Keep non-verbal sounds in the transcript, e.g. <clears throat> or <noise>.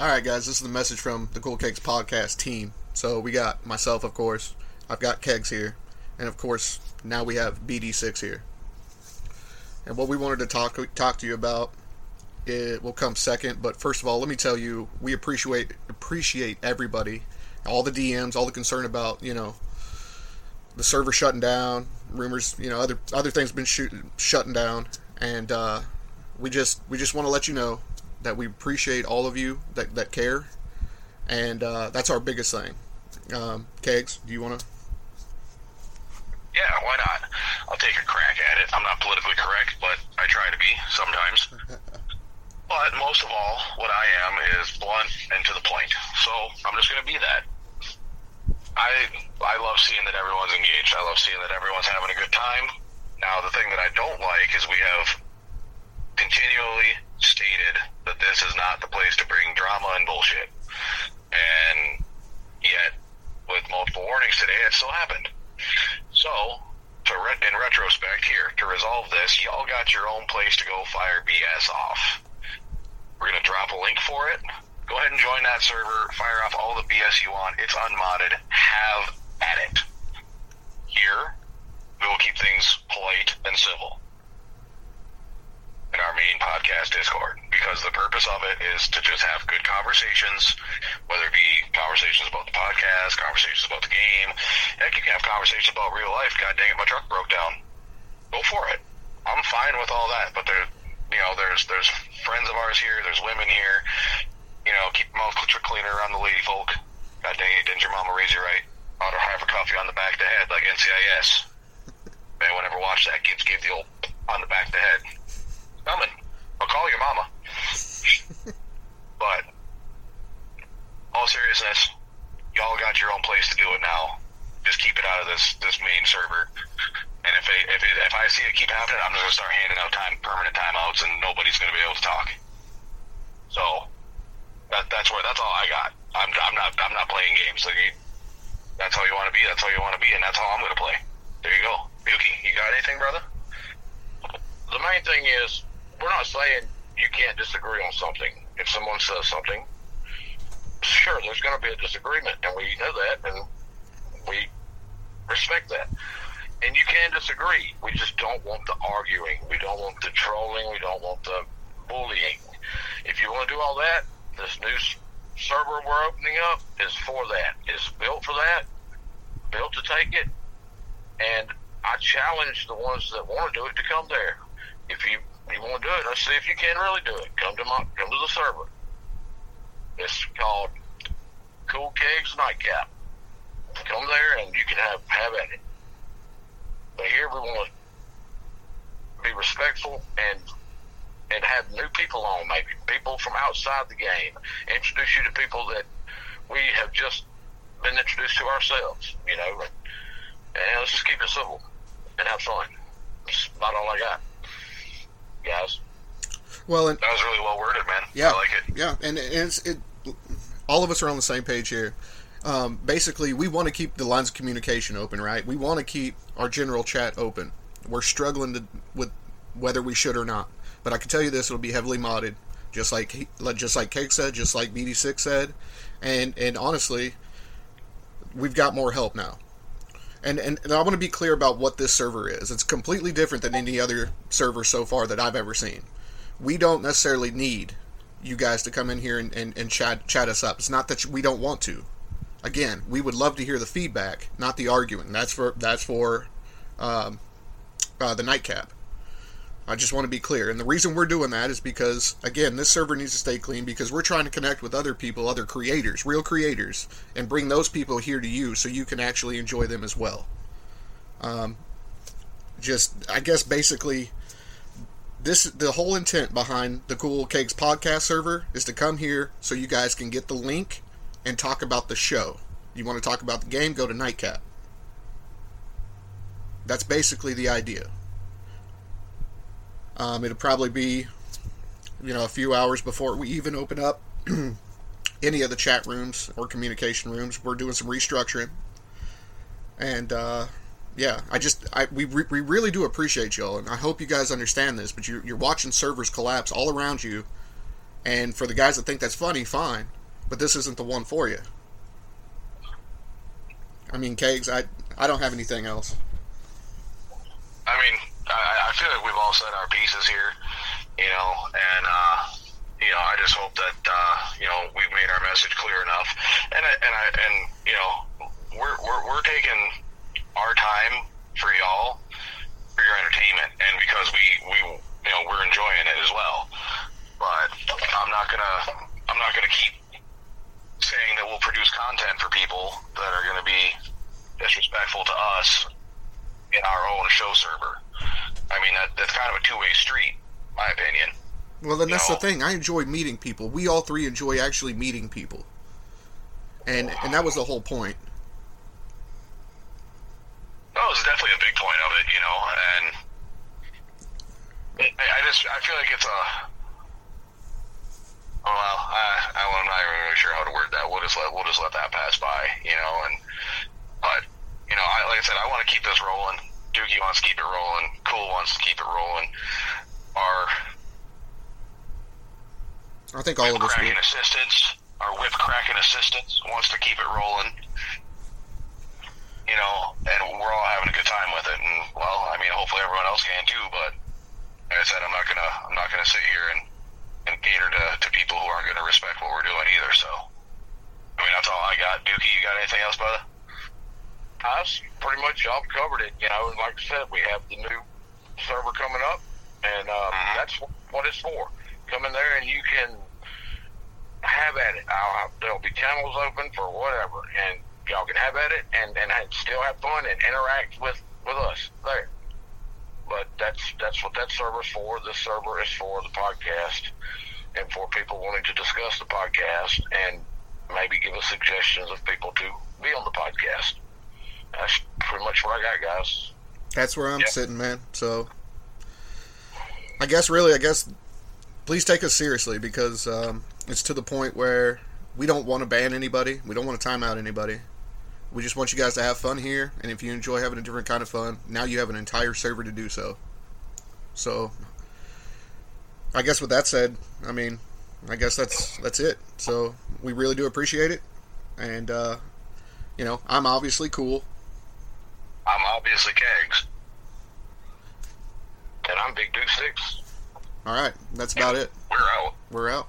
All right, guys, this is the message from the Cool Kegs podcast team. So we got myself, of course. I've got Kegs here, and of course, now we have BD6 here. And what we wanted to talk talk to you about it will come second. But first of all, let me tell you, we appreciate appreciate everybody, all the DMs, all the concern about you know the server shutting down, rumors, you know, other other things been shooting shutting down, and uh, we just we just want to let you know that we appreciate all of you that, that care, and uh, that's our biggest thing. Um, Kegs, do you want to? Yeah, why not? I'll take a crack at it. I'm not politically correct, but I try to be sometimes. <laughs> but most of all, what I am is blunt and to the point. So I'm just going to be that. I I love seeing that everyone's engaged. I love seeing that everyone's having a good time. Now, the thing that I don't like is we have this is not the place to bring drama and bullshit. And yet, with multiple warnings today, it still happened. So, to re- in retrospect, here to resolve this, y'all got your own place to go fire BS off. We're gonna drop a link for it. Go ahead and join that server. Fire off all the BS you want. It's unmodded. Have at it. Here, we will keep things polite and civil in our main podcast Discord because the purpose of it is to just have good conversations, whether it be conversations about the podcast, conversations about the game. Heck, you can have conversations about real life. God dang it, my truck broke down. Go for it. I'm fine with all that, but there, you know, there's there's friends of ours here. There's women here. You know, keep your mouth cleaner around the lady folk. God dang it, didn't your mama raise you right? Ought to have a coffee on the back of the head like NCIS. <laughs> Anyone ever watched that? Gibbs gave the old on the back of the head coming. I'll call your mama. but all seriousness, y'all got your own place to do it now. Just keep it out of this this main server. And if it, if it, if I see it keep I'm gonna start handing out time permanent timeouts, and nobody's gonna be able to talk. So that that's where that's all I got. I'm I'm not I'm not playing games. Like you, that's how you want to be. That's how you want to be, and that's how I'm gonna play. There you go, Yuki. You got anything, brother? The main thing is we're not saying you can't disagree on something. If someone says something, sure, there's going to be a disagreement, and we know that, and we respect that. And you can disagree. We just don't want the arguing. We don't want the trolling. We don't want the bullying. If you want to do all that, this new server we're opening up is for that. It's built for that, built to take it. And I challenge the ones that want to do it to come there. If you you want to do it, let's see if you can really do it. Come to my come to the server. It's called Cool Kegs Nightcap. Come there and you can have have at it. But here we want to respectful and and have new people on, maybe people from outside the game. Introduce you to people that we have just been introduced to ourselves. You know, and let's just keep it civil and have fun. That's about all I got guys. Well, and, that was really well worded, man. Yeah, I like it. Yeah, and, and it's it. All of us are on the same page here. Um, basically, we want to keep the lines of communication open, right? We want to keep our general chat open. We're struggling to, with whether we should or not. But I can tell you this: it'll be heavily modded, just like just like Cake said, just like BD6 said, and and honestly, we've got more help now. And, and, and I want to be clear about what this server is. It's completely different than any other server so far that I've ever seen. We don't necessarily need you guys to come in here and, and, and chat, chat us up. It's not that we don't want to. Again, we would love to hear the feedback, not the arguing. That's for that's for um, uh, the nightcap. I just want to be clear. And the reason we're doing that is because, again, this server needs to stay clean because we're trying to connect with other people, other creators, real creators, and bring those people here to you so you can actually enjoy them as well. Um, just, I guess, basically, this the whole intent behind the Cool Kegs podcast server is to come here so you guys can get the link and talk about the show. You want to talk about the game? Go to Nightcap. That's basically the idea. Um, it'll probably be, you know, a few hours before we even open up <clears throat> any of the chat rooms or communication rooms. We're doing some restructuring, and uh, yeah, I just I we, we really do appreciate y'all, and I hope you guys understand this. But you, you're watching servers collapse all around you, And for the guys that think that's funny, fine. But this isn't the one for you. I mean, Kegs, I I don't have anything else. I I, feel like we've all said our pieces here, you know, and uh, you know, I just hope that uh, you know we've made our message clear enough, and I, and I and you know, we're we're we're taking our time for y'all for your entertainment, and because we we you know we're enjoying it as well. But I'm not gonna I'm not gonna keep saying that we'll produce content for people that are gonna be disrespectful to us in our own show server. I mean that that's kind of a two way street, my opinion. Well, then that's No. the thing. I enjoy meeting people. We all three enjoy actually meeting people, and and that was the whole point. That was definitely a big point of it, you know, and I, I just I feel like it's a oh well, I, I I'm not even really sure how to word that. We'll just let we'll just let that pass by, you know, and but you know, I, like I said, I want to keep this rolling. Doogie wants to keep it rolling. Cool wants to keep it rolling. Our I think all of whip us cracking will. assistants, our whip cracking assistants wants to keep it rolling. You know, and we're all having a good time with it. And well, I mean, hopefully everyone else can too. But like I said, I'm not gonna, I'm not gonna sit here and and cater to, to people who aren't gonna respect what we're doing either. So, I mean, that's all I got. Dookie, you got anything else, brother? Us, pretty much y'all covered it. You know, and like I said, we have the new server coming up, and um, Mhm. that's what it's for. Come in there and you can have at it. I'll have, there'll be channels open for whatever, and y'all can have at it and and still have fun and interact with with us there. But that's that's what that server's for. This server is for the podcast and for people wanting to discuss the podcast and maybe give us suggestions of people to be on the podcast. That's pretty much what I got, guys. That's where I'm sitting, man. So, I guess really, I guess, please take us seriously because um, it's to the point where we don't want to ban anybody. We don't want to time out anybody. We just want you guys to have fun here, and if you enjoy having a different kind of fun, now you have an entire server to do so. So, I guess with that said, I mean, I guess that's that's it. So we really do appreciate it, and uh, you know, I'm obviously cool. I'm obviously kegs. And I'm Big Duke Six. All right, that's about it. We're out. We're out.